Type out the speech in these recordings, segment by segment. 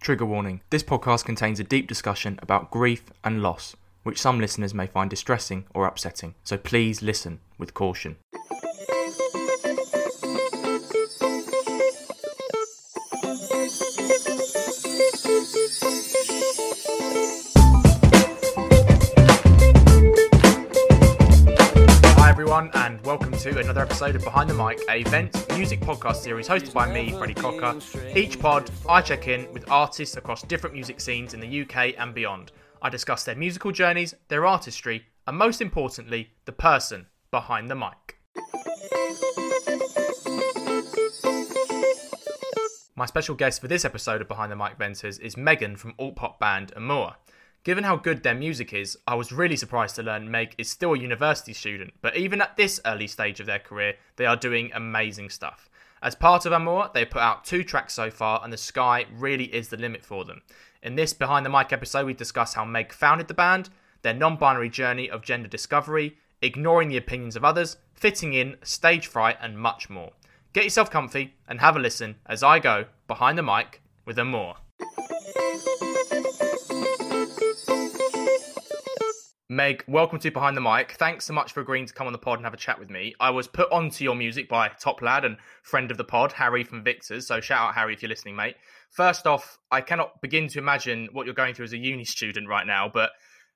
Trigger warning this podcast contains a deep discussion about grief and loss, which some listeners may find distressing or upsetting, so please listen with caution. To another episode of Behind the Mic, a Vent music podcast series hosted by me, Freddie Cocker. Each pod, I check in with artists across different music scenes in the UK and beyond. I discuss their musical journeys, their artistry, and most importantly, the person behind the mic. My special guest for this episode of Behind the Mic Venters is Megan from alt pop band Amour. Given how good their music is, I was really surprised to learn Meg is still a university student, but even at this early stage of their career, they are doing amazing stuff. As part of Amour, they put out two tracks so far, and the sky really is the limit for them. In this Behind the Mic episode, we discuss how Meg founded the band, their non binary journey of gender discovery, ignoring the opinions of others, fitting in, stage fright, and much more. Get yourself comfy and have a listen as I go behind the mic with Amour. Meg, welcome to Behind the Mic. Thanks so much for agreeing to come on the pod and have a chat with me. I was put onto your music by top lad and friend of the pod, Harry from Victors. So shout out Harry if you're listening, mate. First off, I cannot begin to imagine what you're going through as a uni student right now, but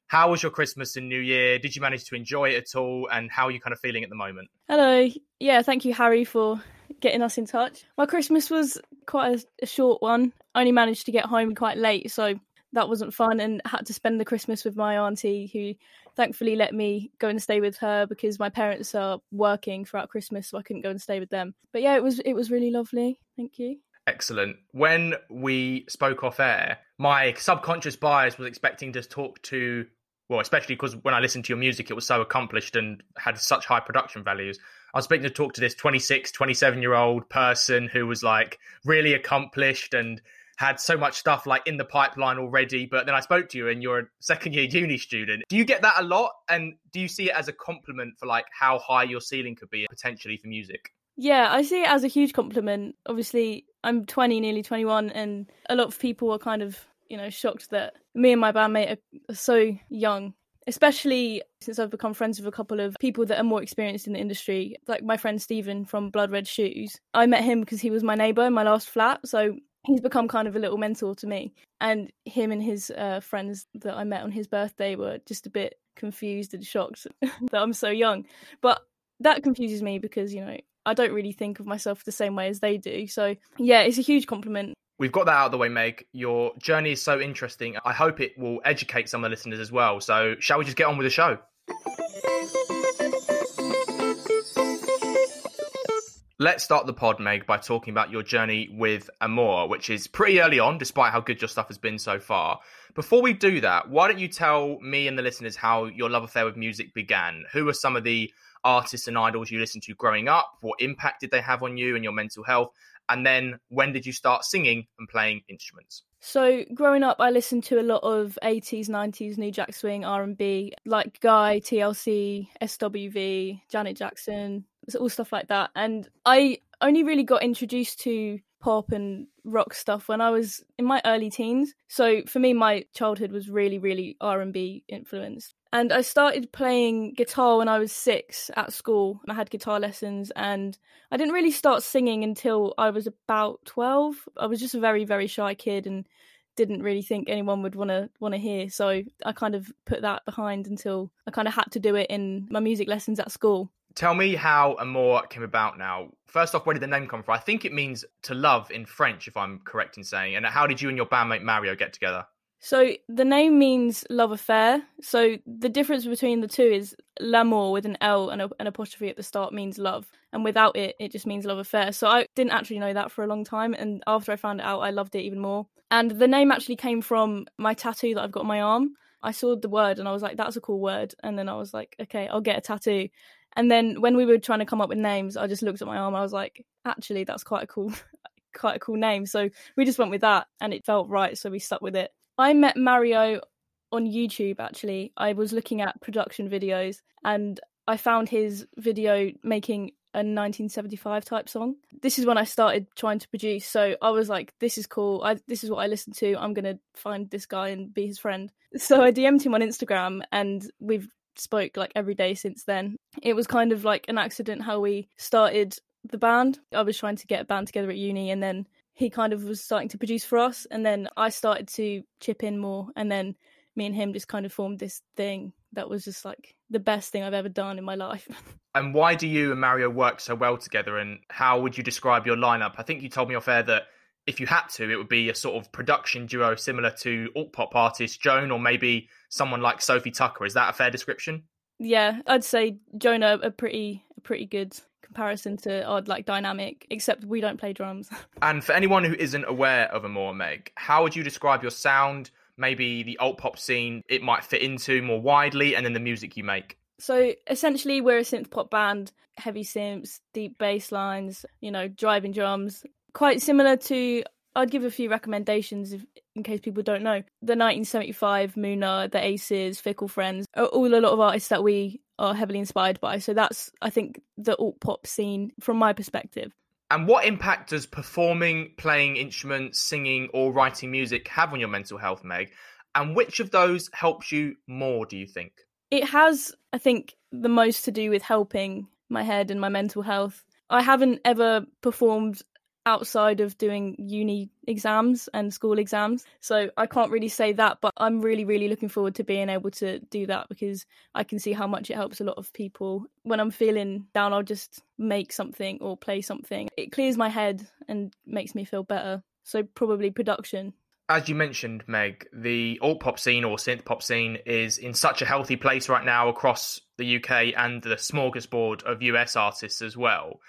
how was your Christmas and New Year? Did you manage to enjoy it at all? And how are you kind of feeling at the moment? Hello. Yeah, thank you, Harry, for getting us in touch. My Christmas was quite a, a short one. I only managed to get home quite late, so that wasn't fun and had to spend the Christmas with my auntie who thankfully let me go and stay with her because my parents are working throughout Christmas so I couldn't go and stay with them. But yeah, it was it was really lovely. Thank you. Excellent. When we spoke off air, my subconscious bias was expecting to talk to well, especially because when I listened to your music, it was so accomplished and had such high production values. I was expecting to talk to this 26, 27 year old person who was like really accomplished and had so much stuff like in the pipeline already. But then I spoke to you and you're a second year uni student. Do you get that a lot? And do you see it as a compliment for like how high your ceiling could be potentially for music? Yeah, I see it as a huge compliment. Obviously, I'm 20, nearly 21, and a lot of people are kind of, you know, shocked that me and my bandmate are, so young especially since I've become friends with a couple of people that are more experienced in the industry, like my friend Stephen from Blood Red Shoes. I met him because he was my neighbour in my last flat, so he's become kind of a little mentor to me. And him and his uh, friends that I met on his birthday were just a bit confused and shocked that I'm so young. But that confuses me because, you know, I don't really think of myself the same way as they do. So, yeah, it's a huge compliment. We've got that out of the way, Meg. Your journey is so interesting. I hope it will educate some of the listeners as well. So, shall we just get on with the show? Let's start the pod, Meg, by talking about your journey with Amour, which is pretty early on, despite how good your stuff has been so far. Before we do that, why don't you tell me and the listeners how your love affair with music began? Who are some of the artists and idols you listened to growing up? What impact did they have on you and your mental health? And then when did you start singing and playing instruments? So growing up, I listened to a lot of 80s, 90s, New Jack Swing, R&B, like Guy, TLC, SWV, Janet Jackson, all stuff like that. And I only really got introduced to pop and rock stuff when I was in my early teens. So for me, my childhood was really, really R&B influenced. And I started playing guitar when I was six at school. I had guitar lessons, and I didn't really start singing until I was about twelve. I was just a very, very shy kid, and didn't really think anyone would want to want to hear. So I kind of put that behind until I kind of had to do it in my music lessons at school. Tell me how Amour came about now. First off, where did the name come from? I think it means to love in French, if I'm correct in saying. And how did you and your bandmate Mario get together? So the name means love affair. So the difference between the two is l'amour with an L and a, an apostrophe at the start means love, and without it, it just means love affair. So I didn't actually know that for a long time, and after I found it out, I loved it even more. And the name actually came from my tattoo that I've got on my arm. I saw the word and I was like, "That's a cool word," and then I was like, "Okay, I'll get a tattoo." And then when we were trying to come up with names, I just looked at my arm. I was like, "Actually, that's quite a cool, quite a cool name." So we just went with that, and it felt right, so we stuck with it. I met Mario on YouTube actually. I was looking at production videos and I found his video making a 1975 type song. This is when I started trying to produce. So I was like, this is cool. I, this is what I listen to. I'm going to find this guy and be his friend. So I DM'd him on Instagram and we've spoke like every day since then. It was kind of like an accident how we started the band. I was trying to get a band together at uni and then he kind of was starting to produce for us and then I started to chip in more and then me and him just kind of formed this thing that was just like the best thing I've ever done in my life. And why do you and Mario work so well together? And how would you describe your lineup? I think you told me off air that if you had to, it would be a sort of production duo similar to alt pop artist Joan or maybe someone like Sofi Tukker. Is that a fair description? Yeah, I'd say Jonah a pretty a pretty good comparison to odd like dynamic, except we don't play drums. and for anyone who isn't aware of Amour Meg, how would you describe your sound? maybe the alt pop scene it might fit into more widely, and then the music you make? So essentially, we're a synth pop band, heavy synths, deep bass lines, you know, driving drums. Quite similar to, I'd give a few recommendations if, in case people don't know. The 1975, Muna, The Aces, Fickle Friends are all a lot of artists that we are heavily inspired by. So that's, I think, the alt pop scene from my perspective. And what impact does performing, playing instruments, singing, or writing music have on your mental health, Meg? And which of those helps you more, do you think? It has, I think, the most to do with helping my head and my mental health. I haven't ever performed outside of doing uni exams and school exams. So I can't really say that, but I'm really, really looking forward to being able to do that because I can see how much it helps a lot of people. When I'm feeling down, I'll just make something or play something. It clears my head and makes me feel better. So probably production. As you mentioned, Meg, the alt pop scene or synth pop scene is in such a healthy place right now across the UK and the smorgasbord of US artists as well.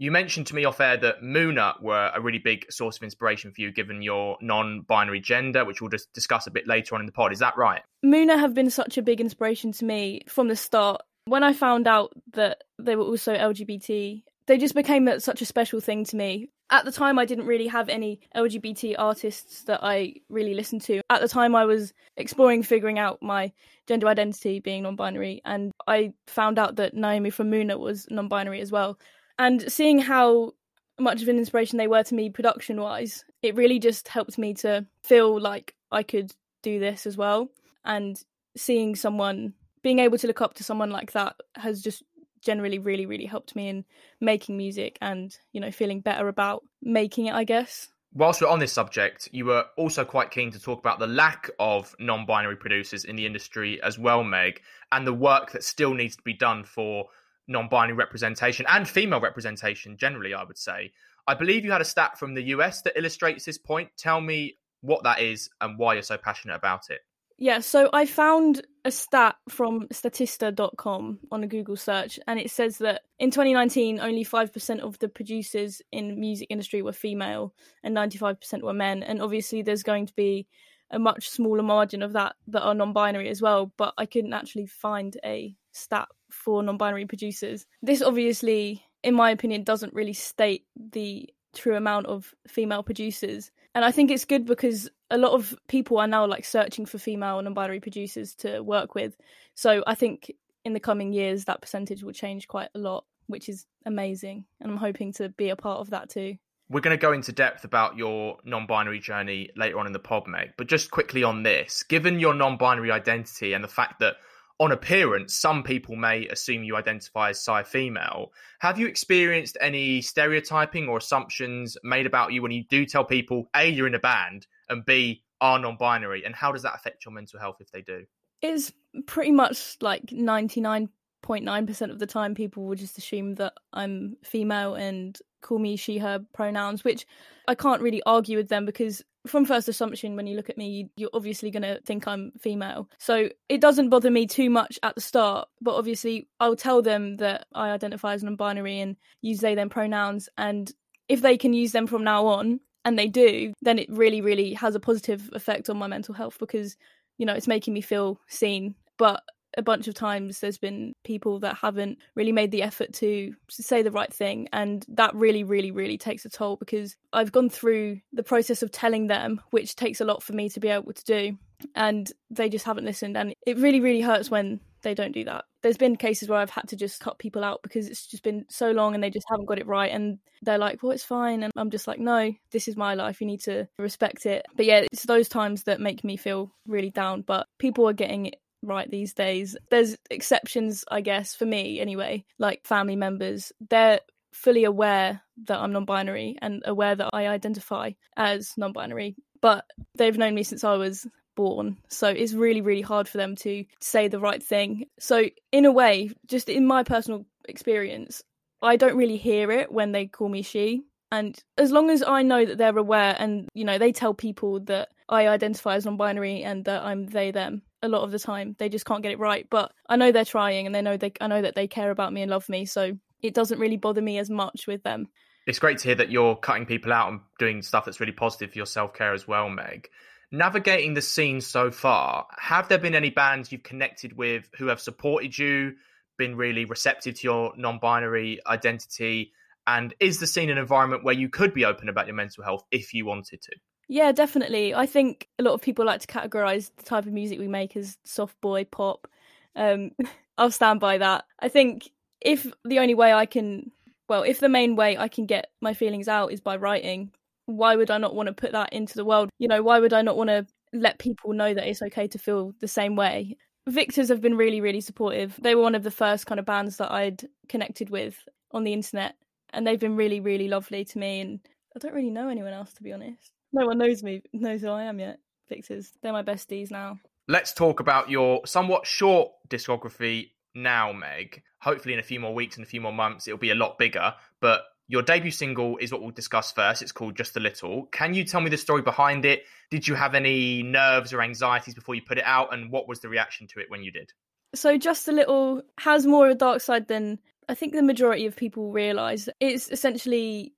You mentioned to me off air that Muna were a really big source of inspiration for you, given your non binary gender, which we'll just discuss a bit later on in the pod. Is that right? Muna have been such a big inspiration to me from the start. When I found out that they were also LGBT, they just became such a special thing to me. At the time, I didn't really have any LGBT artists that I really listened to. At the time, I was exploring figuring out my gender identity being non binary, and I found out that Naomi from Muna was non binary as well and seeing how much of an inspiration they were to me production wise it really just helped me to feel like i could do this as well. And seeing someone being able to look up to someone like that has just generally really really helped me in making music and you know feeling better about making it i guess. Whilst we're on this subject you were also quite keen to talk about the lack of non-binary producers in the industry as well meg and the work that still needs to be done for non-binary representation and female representation generally i would say. I believe you had a stat from the us that illustrates this point. Tell me what that is and why you're so passionate about it. Yeah so i found a stat from statista.com on a google search and it says that in 2019 only 5% of the producers in music industry were female and 95% were men. And obviously there's going to be a much smaller margin of that that are non-binary as well but i couldn't actually find a stat for non-binary producers. This obviously, in my opinion, doesn't really state the true amount of female producers. And I think it's good because a lot of people are now like searching for female non-binary producers to work with. So I think in the coming years that percentage will change quite a lot, which is amazing. And I'm hoping to be a part of that too. We're going to go into depth about your non binary journey later on in the pod, Meg. But just quickly on this, given your non binary identity and the fact that on appearance, some people may assume you identify as cis female. Have you experienced any stereotyping or assumptions made about you when you do tell people A, you're in a band, and B, are non binary? And how does that affect your mental health if they do? It's pretty much like 99.9% of the time, people will just assume that I'm female and call me she, her pronouns, which I can't really argue with them because from first assumption when you look at me you're obviously going to think i'm female. So it doesn't bother me too much at the start but obviously i'll tell them that i identify as non-binary and use they them pronouns. And if they can use them from now on and they do then it really really has a positive effect on my mental health because you know it's making me feel seen. But a bunch of times there's been people that haven't really made the effort to say the right thing and that really really really takes a toll because I've gone through the process of telling them which takes a lot for me to be able to do and they just haven't listened and it really really hurts when they don't do that. There's been cases where I've had to just cut people out because it's just been so long and they just haven't got it right. And they're like, well, it's fine. And I'm just like, no, this is my life. You need to respect it. But yeah, it's those times that make me feel really down. But people are getting right these days. There's exceptions, I guess, for me anyway, like family members. They're fully aware that I'm non binary and aware that I identify as non binary. But they've known me since I was born. So it's really, really hard for them to say the right thing. So, in a way, just in my personal experience, I don't really hear it when they call me she. And as long as I know that they're aware and, you know, they tell people that I identify as non binary and that I'm they, them a lot of the time, they just can't get it right. But I know they're trying and they know they, I know that they care about me and love me. So it doesn't really bother me as much with them. It's great to hear that you're cutting people out and doing stuff that's really positive for your self care as well, Meg navigating the scene so far, have there been any bands you've connected with who have supported you, been really receptive to your non binary identity? And is the scene an environment where you could be open about your mental health if you wanted to? Yeah, definitely. I think a lot of people like to categorize the type of music we make as soft boy pop. Um, I'll stand by that. I think if the only way I can, well, if the main way I can get my feelings out is by writing, why would I not want to put that into the world? You know, why would I not want to let people know that it's okay to feel the same way? Victors have been really, really supportive. They were one of the first kind of bands that I'd connected with on the internet, and they've been really, really lovely to me. And I don't really know anyone else, to be honest. No one knows me, knows who I am yet. Victors, they're my besties now. Let's talk about your somewhat short discography now, Meg. Hopefully, in a few more weeks and a few more months, it'll be a lot bigger. But your debut single is what we'll discuss first. It's called Just a Little. Can you tell me the story behind it? Did you have any nerves or anxieties before you put it out? And what was the reaction to it when you did? So, Just a Little has more of a dark side than I think the majority of people realise. It's essentially,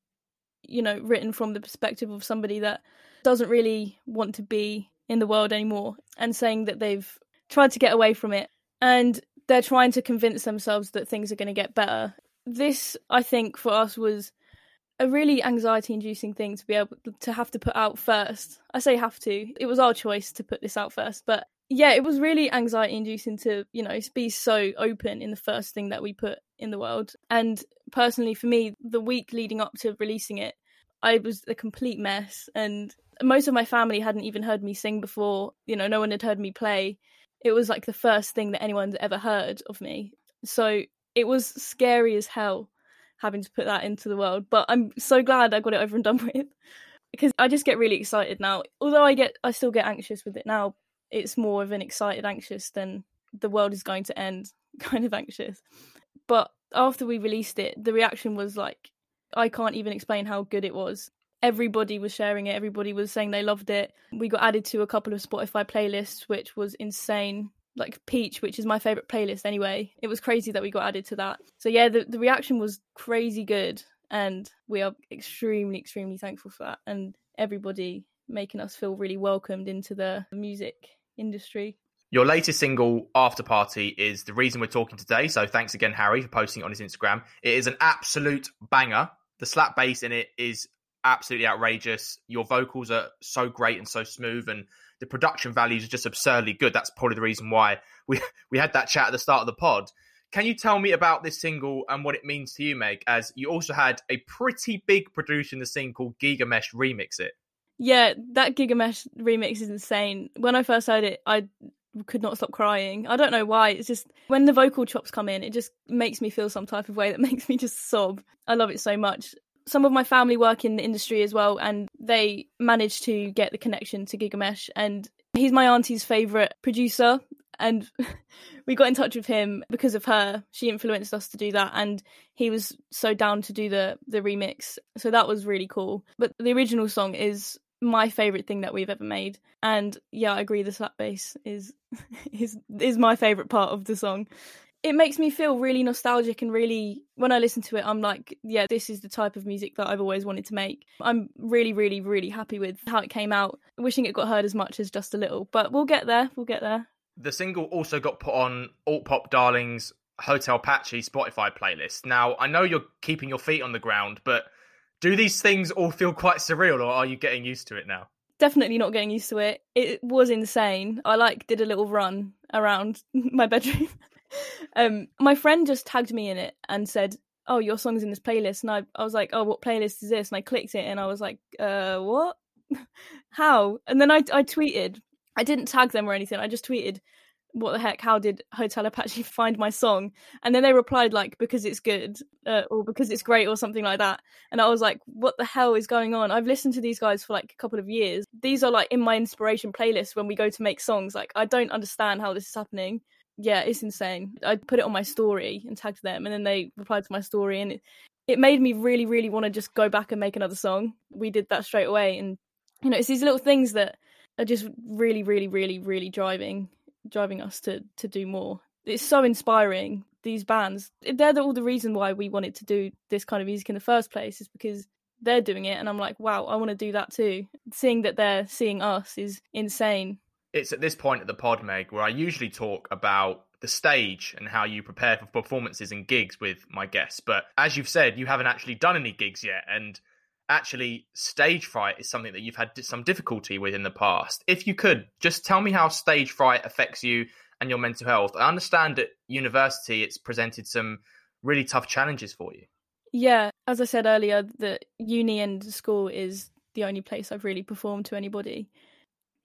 you know, written from the perspective of somebody that doesn't really want to be in the world anymore and saying that they've tried to get away from it. And they're trying to convince themselves that things are going to get better this I think for us was a really anxiety inducing thing to be able to have to put out first. I say have to. It was our choice to put this out first, but yeah, it was really anxiety inducing to, you know, be so open in the first thing that we put in the world. And personally for me, the week leading up to releasing it, I was a complete mess and most of my family hadn't even heard me sing before, you know, no one had heard me play. It was like the first thing that anyone's ever heard of me. So it was scary as hell having to put that into the world. But I'm so glad I got it over and done with because I just get really excited now. Although I get, I still get anxious with it now. It's more of an excited anxious than the world is going to end kind of anxious. But after we released it, the reaction was like, I can't even explain how good it was. Everybody was sharing it. Everybody was saying they loved it. We got added to a couple of Spotify playlists, which was insane like Peach, which is my favorite playlist anyway. It was crazy that we got added to that. So yeah, the, the reaction was crazy good, and we are extremely, extremely thankful for that, and everybody making us feel really welcomed into the music industry. Your latest single, After Party, is the reason we're talking today. So thanks again, Harry, for posting it on his Instagram. It is an absolute banger. The slap bass in it is absolutely outrageous. Your vocals are so great and so smooth, and the production values are just absurdly good. That's probably the reason why we we had that chat at the start of the pod. Can you tell me about this single and what it means to you, Meg? As you also had a pretty big producer in the scene called Gigamesh remix it. Yeah, that Gigamesh remix is insane. When I first heard it, I could not stop crying. I don't know why. It's just when the vocal chops come in, it just makes me feel some type of way that makes me just sob. I love it so much some of my family work in the industry as well, and they managed to get the connection to Gigamesh. And he's my auntie's favorite producer, and we got in touch with him because of her. She influenced us to do that, and he was so down to do the the remix. So that was really cool. But the original song is my favorite thing that we've ever made, and yeah, I agree. The slap bass is is is my favorite part of the song it makes me feel really nostalgic and really when I listen to it I'm like yeah this is the type of music that I've always wanted to make. I'm really really really happy with how it came out. Wishing it got heard as much as just a little, but we'll get there. We'll get there. The single also got put on Alt Pop Darlings Hotel Apache Spotify playlist. Now, I know you're keeping your feet on the ground, but do these things all feel quite surreal or are you getting used to it now? Definitely not getting used to it. It was insane. I like did a little run around my bedroom um, my friend just tagged me in it and said, "Oh, your song's in this playlist," and I, I was like, "Oh, what playlist is this?" And I clicked it, and I was like, "Uh, what? How?" And then I, I tweeted. I didn't tag them or anything. I just tweeted, "What the heck? How did Hotel Apache find my song?" And then they replied like, "Because it's good," uh, or "Because it's great," or something like that. And I was like, "What the hell is going on?" I've listened to these guys for like a couple of years. These are like in my inspiration playlist when we go to make songs. Like, I don't understand how this is happening yeah, it's insane. I put it on my story and tagged them, and then they replied to my story, and it, it made me really, really want to just go back and make another song. We did that straight away, and you know, it's these little things that are just really, really, really, really driving driving us to to do more. It's so inspiring. These bands, they're the, all the reason why we wanted to do this kind of music in the first place, is because they're doing it, and I'm like, wow, I want to do that too. Seeing that they're seeing us is insane it's at this point of the pod, Meg, where I usually talk about the stage and how you prepare for performances and gigs with my guests. But as you've said, you haven't actually done any gigs yet. And actually, stage fright is something that you've had some difficulty with in the past. If you could, just tell me how stage fright affects you and your mental health. I understand at university it's presented some really tough challenges for you. Yeah, as I said earlier, the uni and school is the only place I've really performed to anybody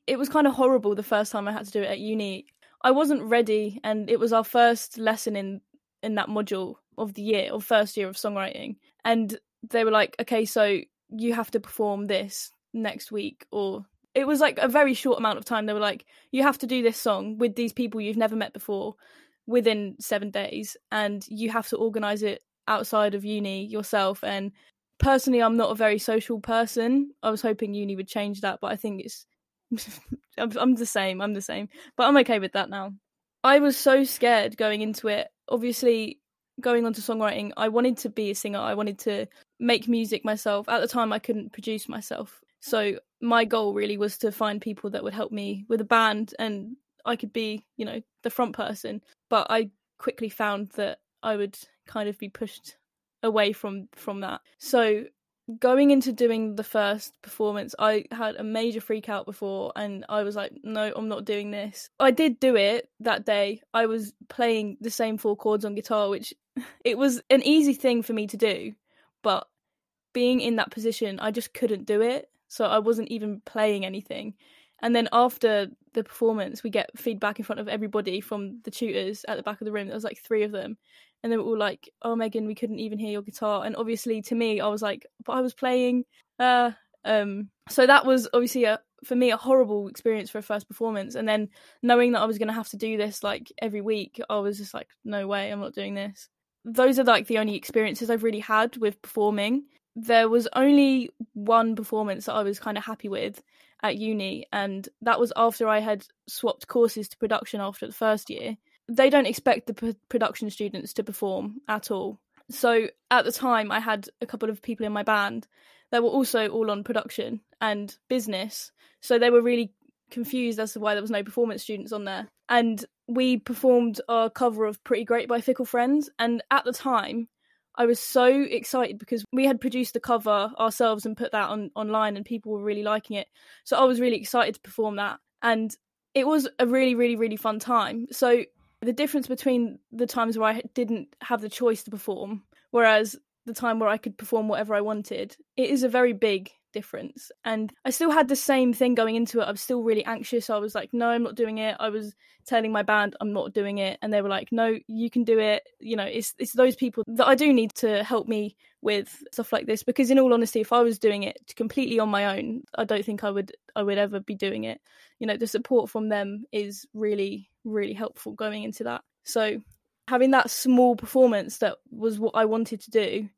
it was kind of horrible the first time I had to do it at uni. I wasn't ready, and it was our first lesson in in that module of the year, or first year of songwriting. And they were like, "Okay, so you have to perform this next week," or it was like a very short amount of time. They were like, "You have to do this song with these people you've never met before within seven days, and you have to organize it outside of uni yourself." And personally, I'm not a very social person. I was hoping uni would change that, but I think it's I'm the same. I'm the same. But I'm okay with that now. I was so scared going into it. Obviously, going on to songwriting, I wanted to be a singer. I wanted to make music myself. At the time, I couldn't produce myself. So my goal really was to find people that would help me with a band and I could be, you know, the front person. But I quickly found that I would kind of be pushed away from from that. So going into doing the first performance, I had a major freak out before, and I was like, no, I'm not doing this. I did do it that day. I was playing the same four chords on guitar, which it was an easy thing for me to do, but being in that position, I just couldn't do it. So I wasn't even playing anything. And then after the performance, we get feedback in front of everybody from the tutors at the back of the room. There was like three of them, and they were all like, "Oh, Megan, we couldn't even hear your guitar." And obviously, to me, I was like, "But I was playing." Uh, um, so that was obviously a for me a horrible experience for a first performance. And then knowing that I was going to have to do this like every week, I was just like, "No way, I'm not doing this." Those are like the only experiences I've really had with performing. There was only one performance that I was kind of happy with at uni, and that was after I had swapped courses to production after the first year they don't expect the p- production students to perform at all. So at the time, I had a couple of people in my band that were also all on production and business. So they were really confused as to why there was no performance students on there. And we performed our cover of Pretty Great by Fickle Friends. And at the time, I was so excited because we had produced the cover ourselves and put that on online and people were really liking it. So I was really excited to perform that. And it was a really, really, really fun time. So the difference between the times where I didn't have the choice to perform, whereas the time where I could perform whatever I wanted, it is a very big difference. And I still had the same thing going into it. I was still really anxious. I was like, no, I'm not doing it. I was telling my band I'm not doing it. And they were like, no, you can do it. You know, it's it's those people that I do need to help me with stuff like this because in all honesty, if I was doing it completely on my own, I don't think I would I would ever be doing it. You know, the support from them is really really helpful going into that. So having that small performance that was what I wanted to do,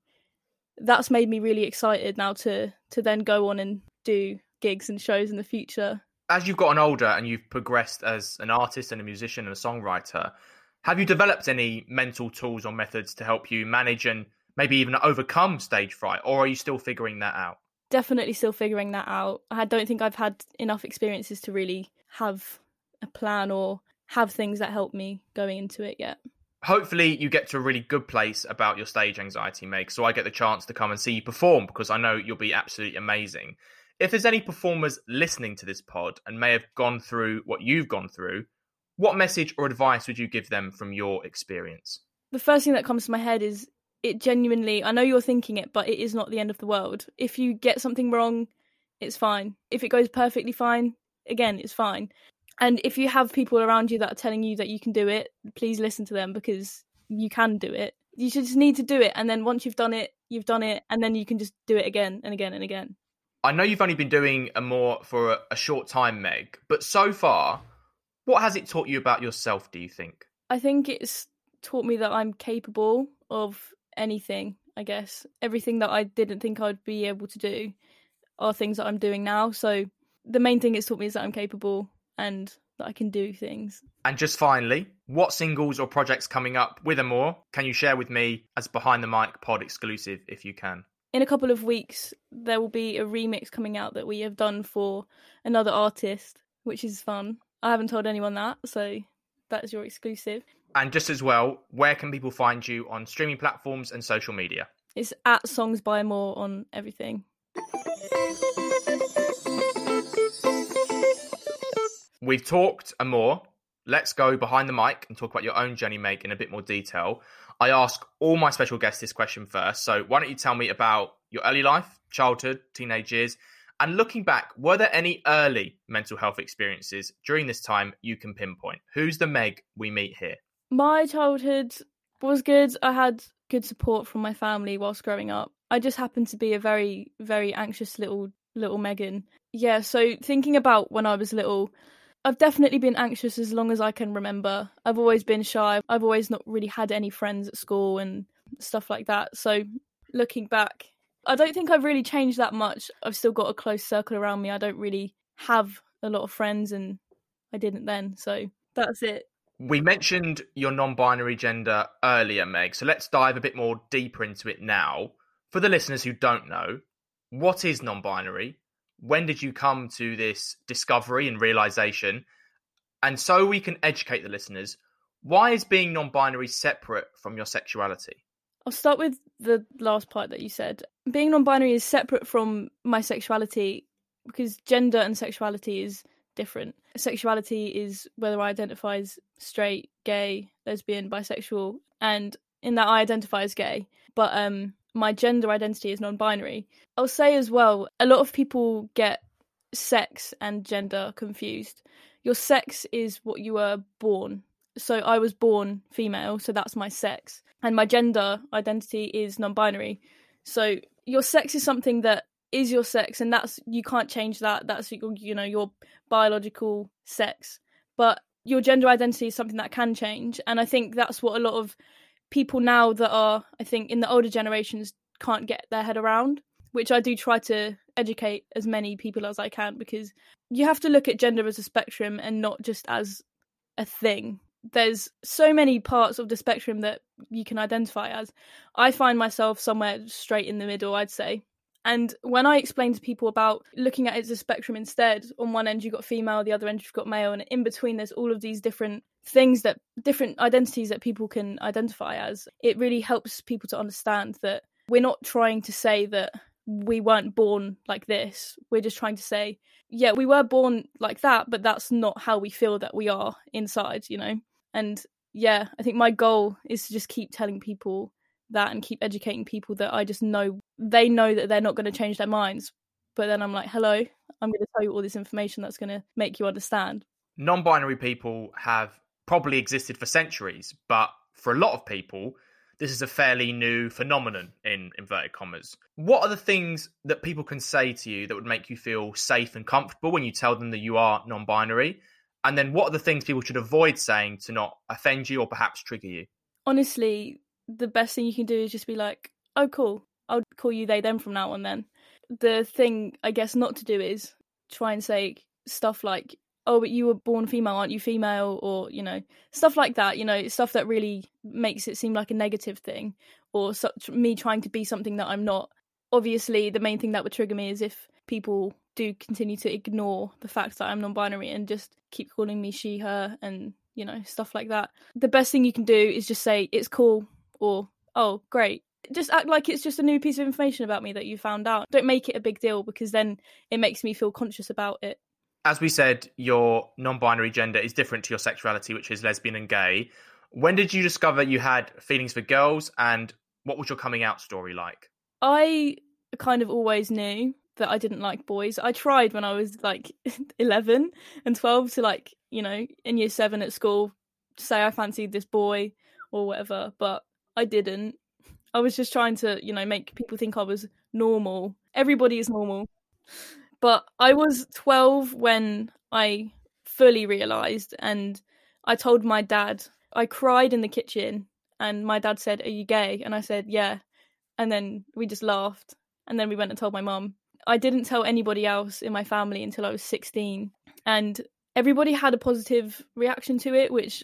that's made me really excited now to to then go on and do gigs and shows in the future. As you've gotten older and you've progressed as an artist and a musician and a songwriter, have you developed any mental tools or methods to help you manage and maybe even overcome stage fright, or are you still figuring that out? Definitely still figuring that out. I don't think I've had enough experiences to really have a plan or have things that help me going into it yet. Hopefully, you get to a really good place about your stage anxiety, Meg, so I get the chance to come and see you perform because I know you'll be absolutely amazing. If there's any performers listening to this pod and may have gone through what you've gone through, what message or advice would you give them from your experience? The first thing that comes to my head is it genuinely, I know you're thinking it, but it is not the end of the world. If you get something wrong, it's fine. If it goes perfectly fine, again, it's fine. And if you have people around you that are telling you that you can do it, please listen to them because you can do it. You just need to do it. And then once you've done it, you've done it. And then you can just do it again and again and again. I know you've only been doing Amour for a, a short time, Meg, but so far, what has it taught you about yourself, do you think? I think it's taught me that I'm capable of anything, I guess. Everything that I didn't think I'd be able to do are things that I'm doing now. So the main thing it's taught me is that I'm capable and that I can do things. And just finally, what singles or projects coming up with Amour can you share with me as behind the mic pod exclusive if you can? In a couple of weeks, there will be a remix coming out that we have done for another artist, which is fun. I haven't told anyone that, so that's your exclusive. And just as well, where can people find you on streaming platforms and social media? It's at Songs by Amour on everything. We've talked and more. Let's go behind the mic and talk about your own journey, Meg, in a bit more detail. I ask all my special guests this question first. So, why don't you tell me about your early life, childhood, teenage years, and looking back, were there any early mental health experiences during this time you can pinpoint? Who's the Meg we meet here? My childhood was good. I had good support from my family whilst growing up. I just happened to be a very, very anxious little little Megan. Yeah, so thinking about when I was little, I've definitely been anxious as long as I can remember. I've always been shy. I've always not really had any friends at school and stuff like that. So looking back, I don't think I've really changed that much. I've still got a close circle around me. I don't really have a lot of friends and I didn't then. So that's it. We mentioned your non binary gender earlier, Meg. So let's dive a bit more deeper into it now. For the listeners who don't know, what is non binary? when did you come to this discovery and realization? And so we can educate the listeners, why is being non binary separate from your sexuality? I'll start with the last part that you said. Being non binary is separate from my sexuality because gender and sexuality is different. Sexuality is whether I identify as straight, gay, lesbian, bisexual, and in that I identify as gay. But um my gender identity is non binary. I'll say as well, a lot of people get sex and gender confused. Your sex is what you were born. So I was born female, so that's my sex. And my gender identity is non binary. So your sex is something that is your sex and that's you can't change that. That's you know your biological sex. But your gender identity is something that can change and I think that's what a lot of people now that are, I think, in the older generations can't get their head around, which I do try to educate as many people as I can because you have to look at gender as a spectrum and not just as a thing. There's so many parts of the spectrum that you can identify as. I find myself somewhere straight in the middle, I'd say. And when I explain to people about looking at it as a spectrum instead, on one end you've got female, the other end you've got male, and in between there's all of these different things that different identities that people can identify as, it really helps people to understand that we're not trying to say that we weren't born like this. We're just trying to say, yeah, we were born like that, but that's not how we feel that we are inside, you know? And yeah, I think my goal is to just keep telling people that and keep educating people that I just know they know that they're not going to change their minds. But then I'm like, hello, I'm going to tell you all this information that's going to make you understand. Non binary people have probably existed for centuries, but for a lot of people, this is a fairly new phenomenon in inverted commas. What are the things that people can say to you that would make you feel safe and comfortable when you tell them that you are non binary? And then what are the things people should avoid saying to not offend you or perhaps trigger you? Honestly, the best thing you can do is just be like, oh, cool. I'll call you they them from now on then. The thing, I guess, not to do is try and say stuff like, oh, but you were born female, aren't you female? Or, you know, stuff like that, you know, stuff that really makes it seem like a negative thing or such me trying to be something that I'm not. Obviously, the main thing that would trigger me is if people do continue to ignore the fact that I'm non binary and just keep calling me she, her, and, you know, stuff like that. The best thing you can do is just say, it's cool, or oh great just act like it's just a new piece of information about me that you found out don't make it a big deal because then it makes me feel conscious about it as we said, your non binary gender is different to your sexuality, which is lesbian and gay. When did you discover you had feelings for girls and what was your coming out story like? I kind of always knew that I didn't like boys. I tried when I was like 11 and 12 to like, you know, in year 7 at school say I fancied this boy or whatever, but I didn't. I was just trying to, you know, make people think I was normal. Everybody is normal. But I was 12 when I fully realized and I told my dad. I cried in the kitchen and my dad said, "Are you gay?" and I said, "Yeah." And then we just laughed and then we went and told my mum. I didn't tell anybody else in my family until I was 16 and everybody had a positive reaction to it, which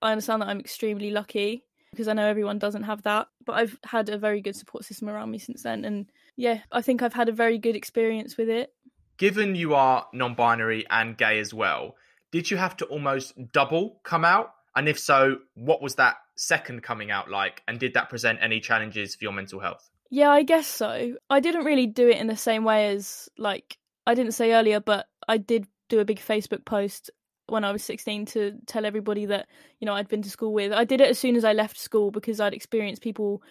I understand that I'm extremely lucky because I know everyone doesn't have that. But I've had a very good support system around me since then. And yeah, I think I've had a very good experience with it. Given you are non binary and gay as well, did you have to almost double come out? And if so, what was that second coming out like? And did that present any challenges for your mental health? Yeah, I guess so. I didn't really do it in the same way as, like, I didn't say earlier, but I did do a big Facebook post when I was 16 to tell everybody that, you know, I'd been to school with. I did it as soon as I left school because I'd experienced people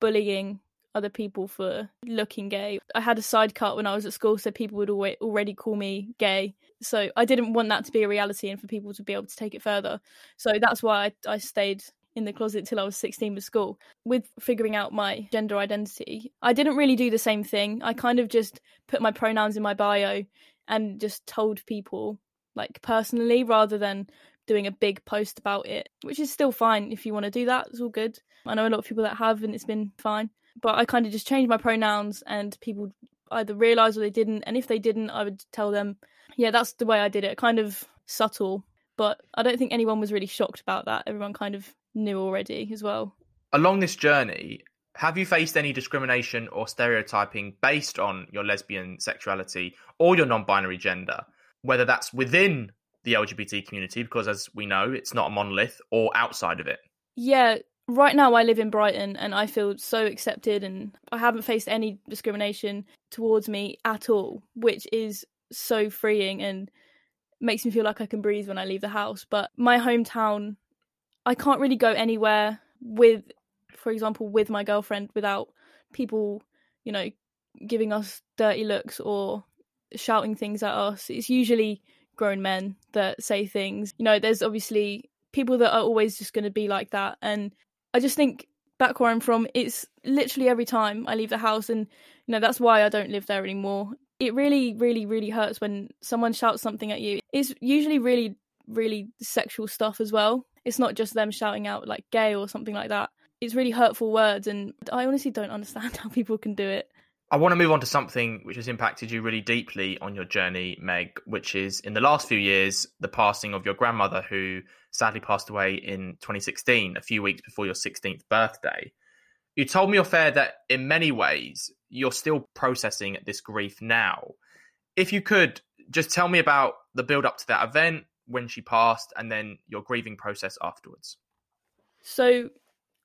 bullying other people for looking gay. I had a side cut when I was at school, so people would already call me gay. So I didn't want that to be a reality and for people to be able to take it further. So that's why I, I stayed in the closet till I was 16 with school. With figuring out my gender identity, I didn't really do the same thing. I kind of just put my pronouns in my bio and just told people like personally rather than doing a big post about it, which is still fine if you want to do that. It's all good. I know a lot of people that have, and it's been fine. But I kind of just changed my pronouns, and people either realised or they didn't. And if they didn't, I would tell them, yeah, that's the way I did it. Kind of subtle, but I don't think anyone was really shocked about that. Everyone kind of knew already as well. Along this journey, have you faced any discrimination or stereotyping based on your lesbian sexuality or your non binary gender? Whether that's within the LGBT community, because as we know, it's not a monolith, or outside of it. Yeah, right now I live in Brighton and I feel so accepted and I haven't faced any discrimination towards me at all, which is so freeing and makes me feel like I can breathe when I leave the house. But my hometown, I can't really go anywhere with, for example, with my girlfriend without people, you know, giving us dirty looks or shouting things at us. It's usually grown men that say things. You know, there's obviously people that are always just going to be like that. And I just think back where I'm from, it's literally every time I leave the house, and you know, that's why I don't live there anymore. It really, really, really hurts when someone shouts something at you. It's usually really, really sexual stuff as well. It's not just them shouting out like gay or something like that. It's really hurtful words, and I honestly don't understand how people can do it. I want to move on to something which has impacted you really deeply on your journey, Meg, which is in the last few years, the passing of your grandmother, who sadly passed away in 2016, a few weeks before your 16th birthday. You told me off air that in many ways you're still processing this grief now. If you could just tell me about the build up to that event, when she passed, and then your grieving process afterwards. So,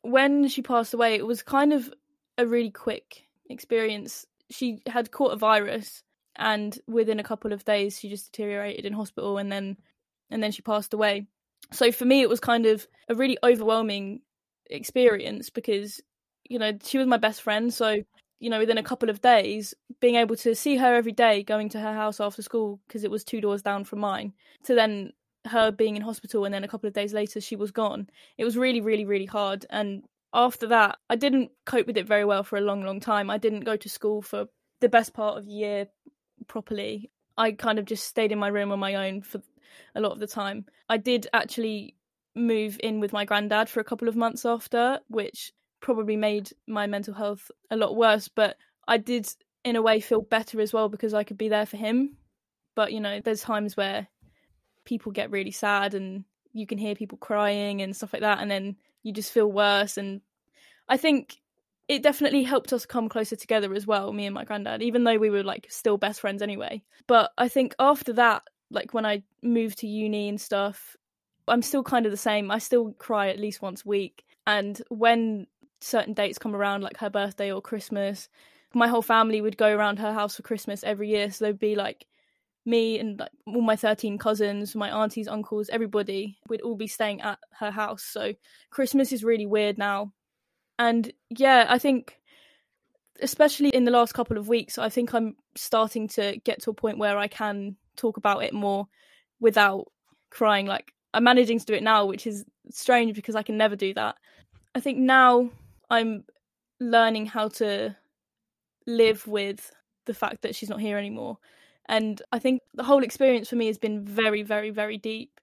when she passed away, it was kind of a really quick experience. She had caught a virus, and within a couple of days, she just deteriorated in hospital, and then and then she passed away. So for me, it was kind of a really overwhelming experience because you know she was my best friend. So you know, within a couple of days, being able to see her every day, going to her house after school because it was two doors down from mine, to then her being in hospital and then a couple of days later she was gone. It was really, really, really hard. And after that, I didn't cope with it very well for a long, long time. I didn't go to school for the best part of year properly. I kind of just stayed in my room on my own for a lot of the time. I did actually move in with my granddad for a couple of months after, which probably made my mental health a lot worse, but I did in a way feel better as well because I could be there for him. But you know, there's times where people get really sad and you can hear people crying and stuff like that and then you just feel worse. And I think it definitely helped us come closer together as well, me and my granddad, even though we were like still best friends anyway. But I think after that, like when I moved to uni and stuff, I'm still kind of the same. I still cry at least once a week. And when certain dates come around, like her birthday or Christmas, my whole family would go around her house for Christmas every year. So there'd be like me and like all my 13 cousins, my aunties, uncles, everybody we'd all be staying at her house. So Christmas is really weird now. And yeah, I think especially in the last couple of weeks, I think I'm starting to get to a point where I can talk about it more without crying. Like I'm managing to do it now, which is strange because I can never do that. I think now I'm learning how to live with the fact that she's not here anymore. And I think the whole experience for me has been very, very, very deep.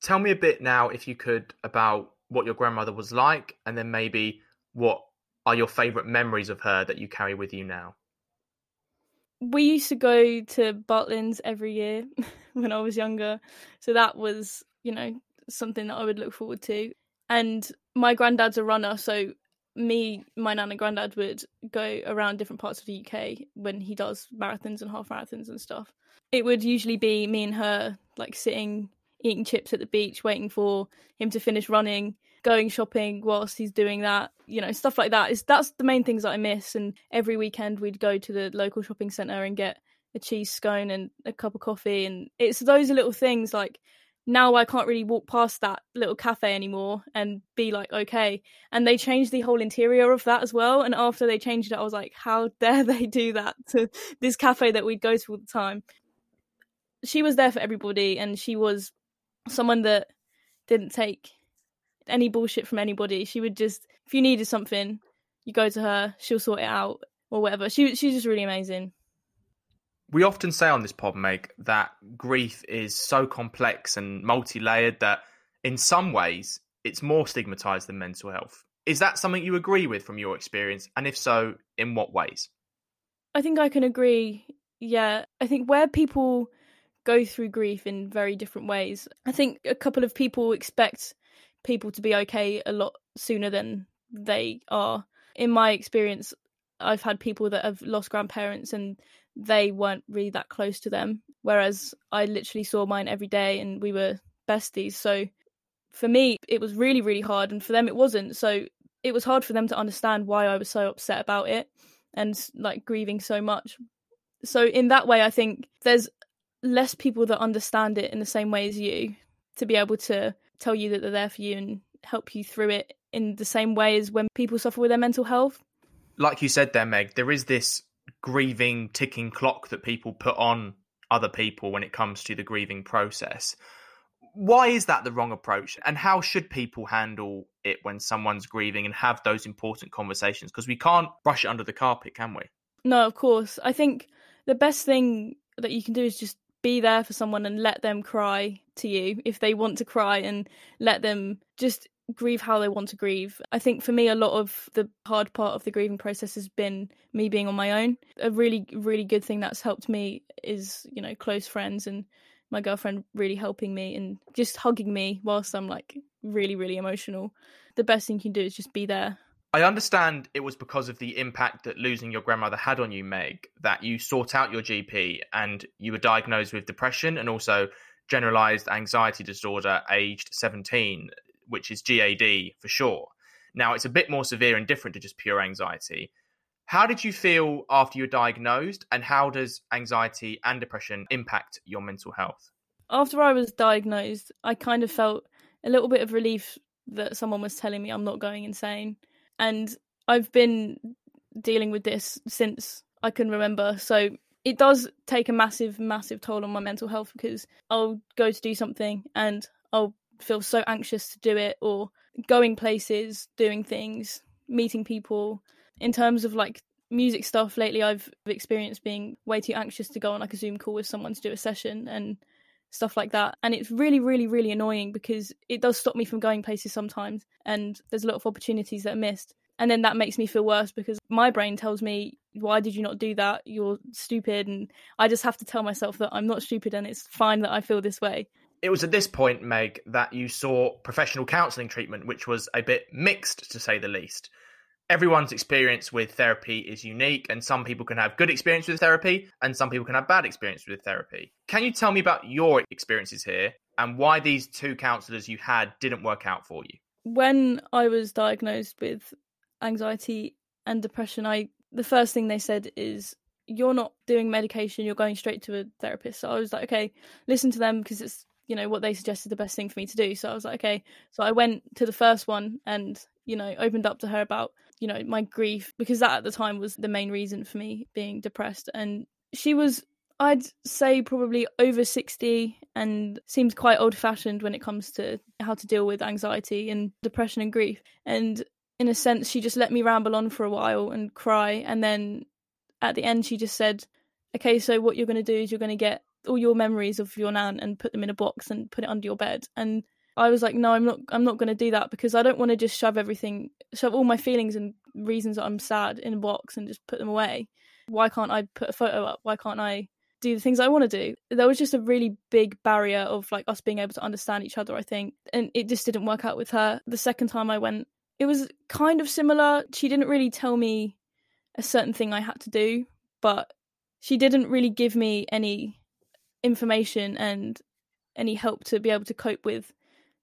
Tell me a bit now, if you could, about what your grandmother was like, and then maybe what are your favourite memories of her that you carry with you now? We used to go to Butlins every year when I was younger. So that was, you know, something that I would look forward to. And my granddad's a runner, so me, my nan and granddad would go around different parts of the UK when he does marathons and half marathons and stuff. It would usually be me and her like sitting eating chips at the beach, waiting for him to finish running, going shopping whilst he's doing that, you know, stuff like that. Is that's the main things that I miss. And every weekend we'd go to the local shopping centre and get a cheese scone and a cup of coffee. And it's those little things like now I can't really walk past that little cafe anymore and be like, okay. And they changed the whole interior of that as well. And after they changed it, I was like, how dare they do that to this cafe that we'd go to all the time? She was there for everybody and she was someone that didn't take any bullshit from anybody. She would just, if you needed something, you go to her, she'll sort it out or whatever. She she's just really amazing. We often say on this pod, Meg, that grief is so complex and multi-layered that in some ways it's more stigmatized than mental health. Is that something you agree with from your experience? And if so, in what ways? I think I can agree. Yeah. I think where people go through grief in very different ways, I think a couple of people expect people to be okay a lot sooner than they are. In my experience, I've had people that have lost grandparents and they weren't really that close to them, whereas I literally saw mine every day and we were besties. So for me, it was really, really hard, and for them, it wasn't. So it was hard for them to understand why I was so upset about it and like grieving so much. So in that way, I think there's less people that understand it in the same way as you to be able to tell you that they're there for you and help you through it in the same way as when people suffer with their mental health. Like you said there, Meg, there is this grieving ticking clock that people put on other people when it comes to the grieving process. Why is that the wrong approach? And how should people handle it when someone's grieving and have those important conversations? Because we can't brush it under the carpet, can we? No, of course. I think the best thing that you can do is just be there for someone and let them cry to you if they want to cry and let them just grieve how they want to grieve. I think for me, a lot of the hard part of the grieving process has been me being on my own. A really, really good thing that's helped me is, you know, close friends and my girlfriend really helping me and just hugging me whilst I'm like really, really emotional. The best thing you can do is just be there I understand it was because of the impact that losing your grandmother had on you, Meg, that you sought out your GP and you were diagnosed with depression and also generalized anxiety disorder aged 17, which is GAD for sure. Now, it's a bit more severe and different to just pure anxiety. How did you feel after you were diagnosed, and how does anxiety and depression impact your mental health? After I was diagnosed, I kind of felt a little bit of relief that someone was telling me I'm not going insane and I've been dealing with this since I can remember. So it does take a massive, massive toll on my mental health because I'll go to do something and I'll feel so anxious to do it, or going places, doing things, meeting people. In terms of like music stuff lately, I've experienced being way too anxious to go on like a Zoom call with someone to do a session and stuff like that. And it's really, really, really annoying because it does stop me from going places sometimes. And there's a lot of opportunities that are missed. And then that makes me feel worse because my brain tells me, why did you not do that? You're stupid. And I just have to tell myself that I'm not stupid and it's fine that I feel this way. It was at this point, Meg, that you saw professional counselling treatment, which was a bit mixed to say the least. Everyone's experience with therapy is unique and some people can have good experience with therapy and some people can have bad experience with therapy. Can you tell me about your experiences here and why these two counselors you had didn't work out for you? When i was diagnosed with anxiety and depression i the first thing they said is you're not doing medication, you're going straight to a therapist. So I was like, okay, listen to them because it's you know what they suggested the best thing for me to do. So I was like, okay. So I went to the first one and you know opened up to her about you know my grief because that at the time was the main reason for me being depressed. And she was I'd say probably over 60 and seems quite old fashioned when it comes to how to deal with anxiety and depression and grief. And in a sense, she just let me ramble on for a while and cry. And then at the end, she just said, Okay, so what you're going to do is you're going to get all your memories of your nan and put them in a box and put it under your bed. And I was like, no, I'm not. I'm not going to do that because I don't want to just shove everything, shove all my feelings and reasons that I'm sad in a box and just put them away. Why can't I put a photo up? Why can't I do the things I want to do. There was just a really big barrier of like us being able to understand each other, I think. And it just didn't work out with her. The second time I went, it was kind of similar. She didn't really tell me a certain thing I had to do, but she didn't really give me any information and any help to be able to cope with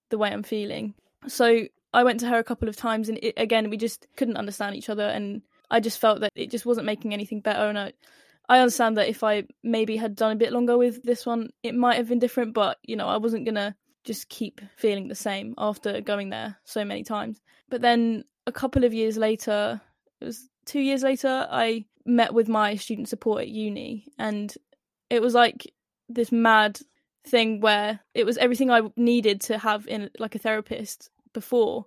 the way I'm feeling. So I went to her a couple of times and it, again we just couldn't understand each other and I just felt that it just wasn't making anything better and I I understand that if I maybe had done a bit longer with this one, it might have been different, but you know, I wasn't gonna just keep feeling the same after going there so many times. But then a couple of years later, it was two years later, I met with my student support at uni, and it was like this mad thing where it was everything I needed to have in like a therapist before.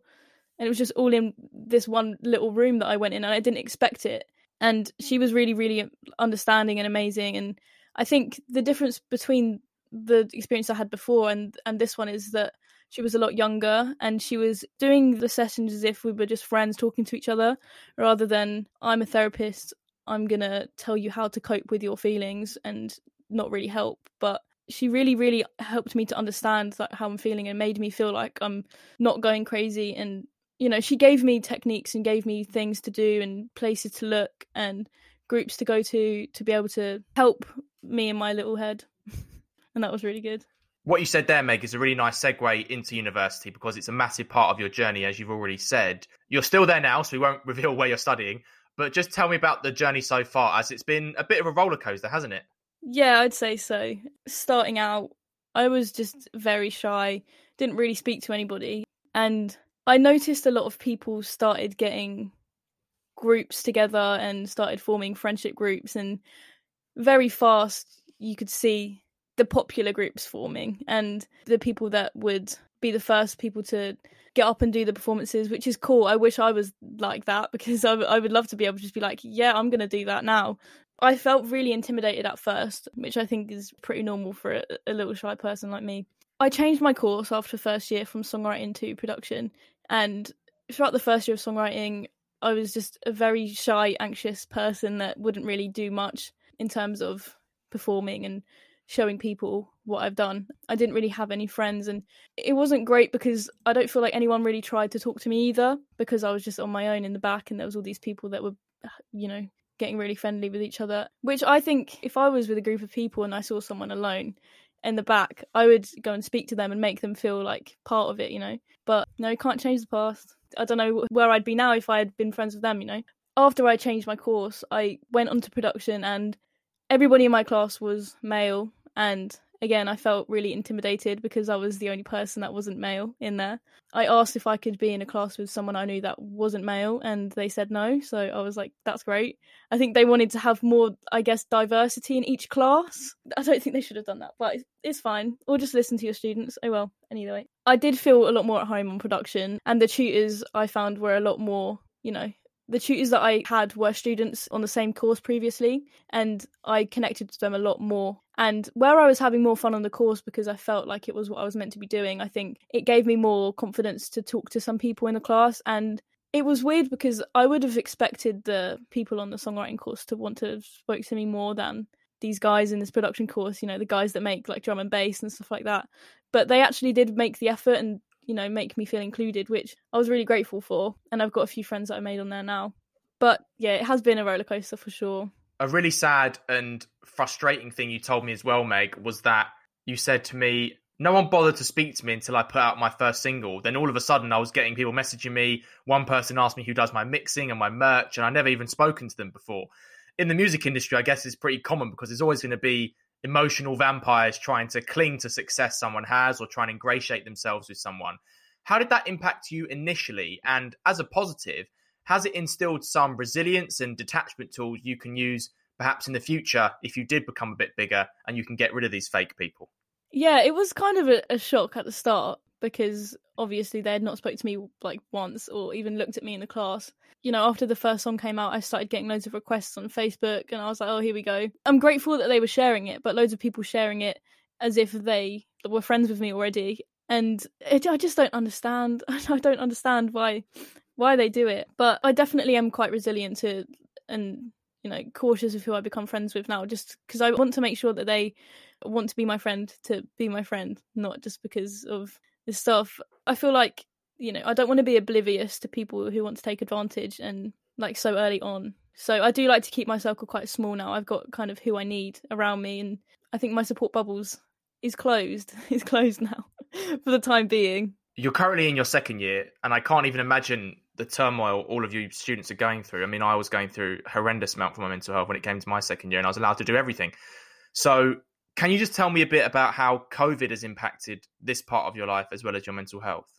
And it was just all in this one little room that I went in, and I didn't expect it. And she was really really understanding and amazing. And i think the difference between the experience i had before and and this one is that she was a lot younger and she was doing the sessions as if we were just friends talking to each other rather than i'm a therapist. I'm going to tell you how to cope with your feelings and not really help but she really really helped me to understand like how i'm feeling and made me feel like i'm not going crazy and you know, she gave me techniques and gave me things to do and places to look and groups to go to to be able to help me in my little head. and that was really good. What you said there, Meg, is a really nice segue into university because it's a massive part of your journey, as you've already said. You're still there now, so we won't reveal where you're studying. But just tell me about the journey so far, as it's been a bit of a roller coaster, hasn't it? Yeah, I'd say so. Starting out, I was just very shy, didn't really speak to anybody. And I noticed a lot of people started getting groups together and started forming friendship groups and very fast you could see the popular groups forming and the people that would be the first people to get up and do the performances which is cool i wish i was like that because I, w- I would love to be able to just be like yeah i'm going to do that now i felt really intimidated at first which i think is pretty normal for a, a little shy person like me i changed my course after first year from songwriting to production and throughout the first year of songwriting, I was just a very shy, anxious person that wouldn't really do much in terms of performing and showing people what I've done. I didn't really have any friends, and it wasn't great because I don't feel like anyone really tried to talk to me either because I was just on my own in the back, and there was all these people that were, you know, getting really friendly with each other. Which I think if I was with a group of people and I saw someone alone, in the back, I would go and speak to them and make them feel like part of it, you know. But no, can't change the past. I don't know where I'd be now if I had been friends with them, you know. After I changed my course, I went on to production and everybody in my class was male and again, I felt really intimidated because I was the only person that wasn't male in there. I asked if I could be in a class with someone I knew that wasn't male, and they said no. So I was like, that's great. I think they wanted to have more, I guess, diversity in each class. I don't think they should have done that, but it's fine. Or just listen to your students. Oh well, anyway. I did feel a lot more at home on production, and the tutors I found were a lot more, you know, the tutors that I had were students on the same course previously, and I connected to them a lot more. And where I was having more fun on the course because I felt like it was what I was meant to be doing, I think it gave me more confidence to talk to some people in the class. And it was weird because I would have expected the people on the songwriting course to want to spoke to me more than these guys in this production course, you know, the guys that make like drum and bass and stuff like that. But they actually did make the effort and you know, make me feel included, which I was really grateful for. And I've got a few friends that I made on there now. But yeah, it has been a roller coaster for sure. A really sad and frustrating thing you told me as well, Meg, was that you said to me, no one bothered to speak to me until I put out my first single. Then all of a sudden, I was getting people messaging me. One person asked me who does my mixing and my merch, and I never even spoken to them before. in the music industry, I guess, is pretty common because there's always going to be emotional vampires trying to cling to success someone has or trying to ingratiate themselves with someone. How did that impact you initially? And as a positive, has it instilled some resilience and detachment tools you can use perhaps in the future if you did become a bit bigger and you can get rid of these fake people? Yeah, it was kind of a, a shock at the start because obviously they had not spoke to me like once or even looked at me in the class. You know, after the first song came out, I started getting loads of requests on Facebook and I was like, oh, here we go. I'm grateful that they were sharing it, but loads of people sharing it as if they were friends with me already. And it, I just don't understand. I don't understand why why they do it. But I definitely am quite resilient to and you know cautious of who I become friends with now, just because I want to make sure that they want to be my friend to be my friend, not just because of stuff. I feel like you know I don't want to be oblivious to people who want to take advantage and like so early on. So I do like to keep my circle quite small now. I've got kind of who I need around me, and I think my support bubbles is closed. is closed now for the time being. You're currently in your second year, and I can't even imagine the turmoil all of you students are going through. I mean, I was going through horrendous amount for my mental health when it came to my second year, and I was allowed to do everything. So, can you just tell me a bit about how COVID has impacted this part of your life as well as your mental health?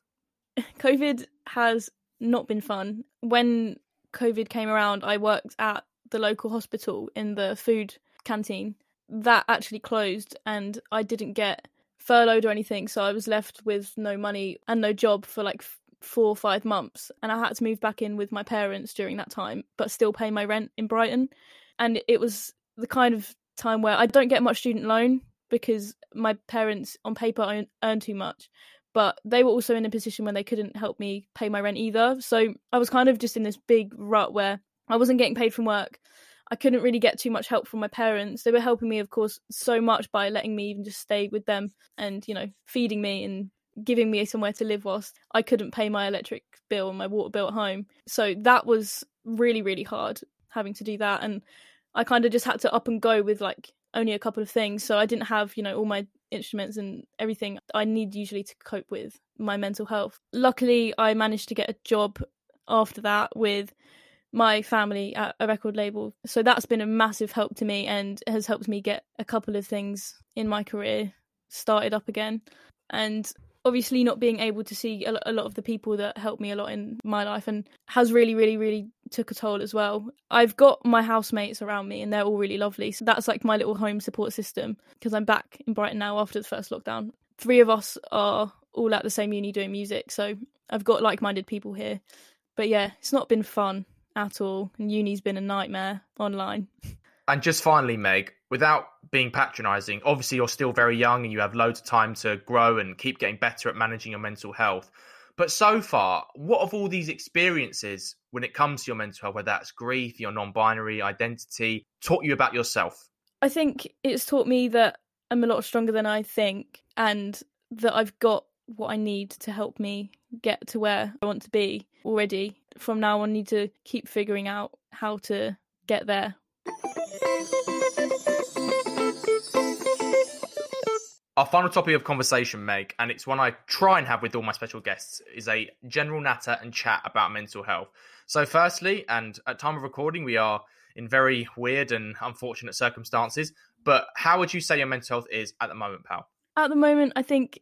COVID has not been fun. When COVID came around, I worked at the local hospital in the food canteen. That actually closed, and I didn't get furloughed or anything, so I was left with no money and no job for like four or five months and I had to move back in with my parents during that time, but still pay my rent in Brighton. And it was the kind of time where I don't get much student loan because my parents on paper earn, too much. But they were also in a position when they couldn't help me pay my rent either. So I was kind of just in this big rut where I wasn't getting paid from work. I couldn't really get too much help from my parents. They were helping me, of course, so much by letting me even just stay with them and, you know, feeding me and giving me somewhere to live whilst I couldn't pay my electric bill and my water bill at home. So that was really, really hard having to do that. And I kind of just had to up and go with like only a couple of things. So I didn't have, you know, all my instruments and everything I need usually to cope with my mental health. Luckily, I managed to get a job after that with my family at a record label. So that's been a massive help to me and has helped me get a couple of things in my career started up again. And obviously not being able to see a lot of the people that helped me a lot in my life and has really really really took a toll as well. I've got my housemates around me and they're all really lovely. So that's like my little home support system because i'm back in brighton now after the first lockdown. Three of us are all at the same uni doing music so i've got like-minded people here. But yeah it's not been fun at all. And uni's been a nightmare online And just finally, Meg, without being patronizing, obviously you're still very young and you have loads of time to grow and keep getting better at managing your mental health. But so far, what of all these experiences when it comes to your mental health, whether that's grief, your non binary identity, taught you about yourself? I think it's taught me that I'm a lot stronger than I think and that I've got what I need to help me get to where I want to be already. From now on, I need to keep figuring out how to get there. Our final topic of conversation, Meg, and it's one I try and have with all my special guests, is a general natter and chat about mental health. So, firstly, and at time of recording, we are in very weird and unfortunate circumstances. But how would you say your mental health is at the moment, pal? At the moment, I think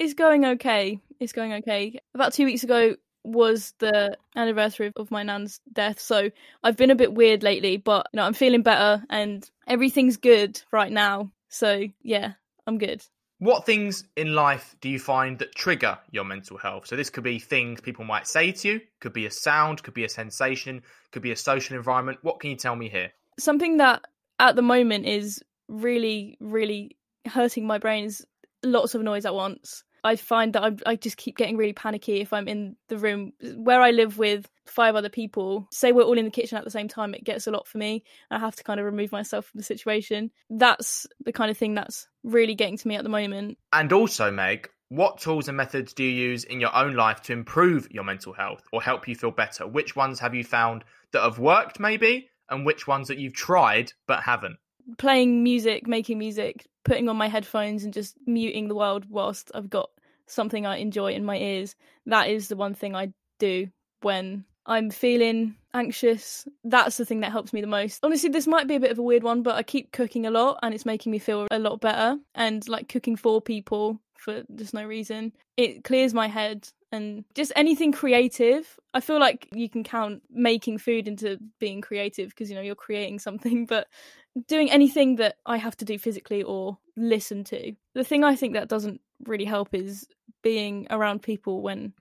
it's going okay. It's going okay. About two weeks ago was the anniversary of my nan's death, so I've been a bit weird lately. But you know, I'm feeling better and everything's good right now. So yeah, I'm good. What things in life do you find that trigger your mental health? So this could be things people might say to you, could be a sound, could be a sensation, could be a social environment. What can you tell me here? Something that at the moment is really, really hurting my brain is lots of noise at once. I find that I'm, I just keep getting really panicky if I'm in the room where I live with five other people. Say we're all in the kitchen at the same time, it gets a lot for me. I have to kind of remove myself from the situation. That's the kind of thing that's really getting to me at the moment. And also, Meg, what tools and methods do you use in your own life to improve your mental health or help you feel better? Which ones have you found that have worked, maybe, and which ones that you've tried but haven't? Playing music, making music, putting on my headphones and just muting the world whilst I've got something I enjoy in my ears. That is the one thing I do when I'm feeling anxious, that's the thing that helps me the most. Honestly, this might be a bit of a weird one, but I keep cooking a lot and it's making me feel a lot better. And like cooking for people for just no reason, it clears my head and just anything creative. I feel like you can count making food into being creative because you know you're creating something, but doing anything that I have to do physically or listen to. The thing I think that doesn't really help is being around people when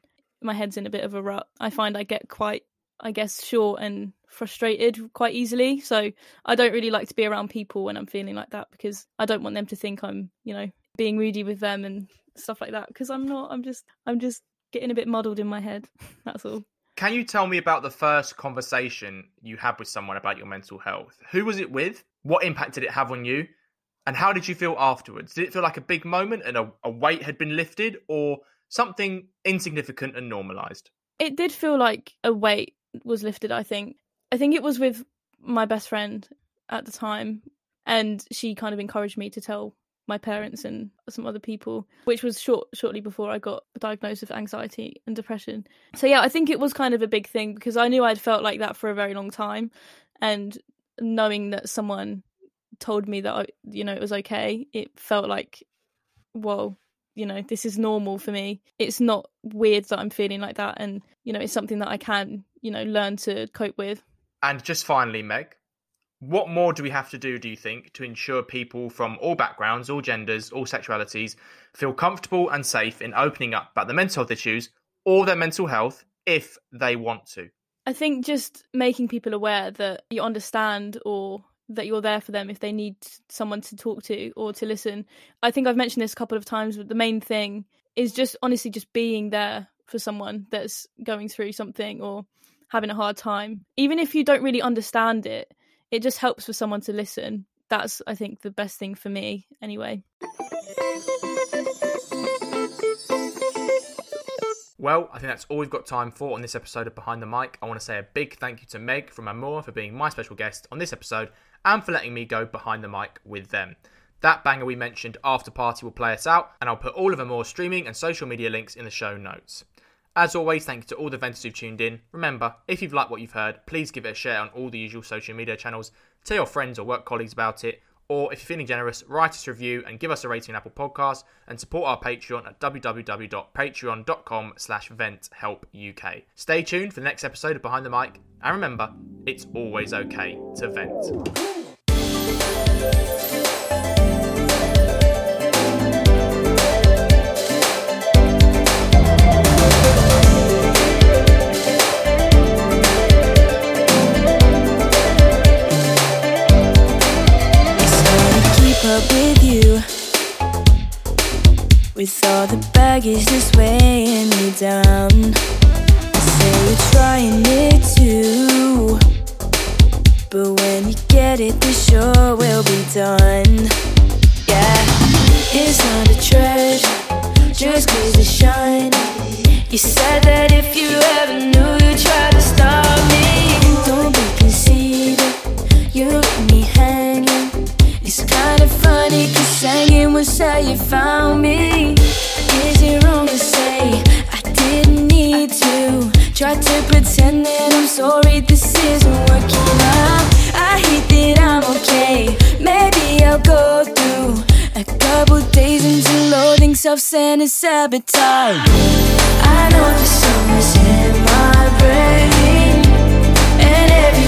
my head's in a bit of a rut. I mm. find I get quite, I guess, short and frustrated quite easily. So I don't really like to be around people when I'm feeling like that because I don't want them to think I'm, you know, being moody with them and stuff like that because I'm not. I'm just, I'm just getting a bit muddled in my head. That's all. Can you tell me about the first conversation you had with someone about your mental health? Who was it with? What impact did it have on you? And how did you feel afterwards? Did it feel like a big moment and a, a weight had been lifted, or something insignificant and normalized? It did feel like a weight was lifted, I think. I think it was with my best friend at the time, and she kind of encouraged me to tell my parents and some other people, which was short shortly before I got diagnosed with anxiety and depression. So yeah, I think it was kind of a big thing because I knew I'd felt like that for a very long time, and knowing that someone told me that I, you know it was okay, it felt like, well, you know, this is normal for me. It's not weird that I'm feeling like that, and you know, it's something that I can, you know, learn to cope with. And just finally, Meg, what more do we have to do, do you think, to ensure people from all backgrounds, all genders, all sexualities feel comfortable and safe in opening up about their mental health issues or their mental health if they want to? I think just making people aware that you understand or that you're there for them if they need someone to talk to or to listen. I think I've mentioned this a couple of times, but the main thing is just honestly just being there for someone that's going through something or having a hard time. Even if you don't really understand it, it just helps for someone to listen. That's, I think, the best thing for me, anyway. Well, I think that's all we've got time for on this episode of Behind the Mic. I want to say a big thank you to Meg from Amour for being my special guest on this episode and for letting me go behind the mic with them. That banger we mentioned, Afterparty, will play us out, and I'll put all of the more streaming and social media links in the show notes. As always, thank you to all the venters who've tuned in. Remember, if you've liked what you've heard, please give it a share on all the usual social media channels. Tell your friends or work colleagues about it. Or if you're feeling generous, write us a review and give us a rating on Apple Podcasts and support our Patreon at www.patreon.com slash venthelpuk. Stay tuned for the next episode of Behind the Mic, and remember, it's always okay to vent. With all the baggage just weighing me down. I say you're trying it too But when you get it, the show will be done. Yeah, it's not a treasure Just cause it shine. You said that if you ever knew you'd try how you found me. Is it wrong to say I didn't need to? Try to pretend that I'm sorry, this isn't working out. I hate that I'm okay. Maybe I'll go through a couple days into loading self sin and sabotage. I know the song is in my brain, and every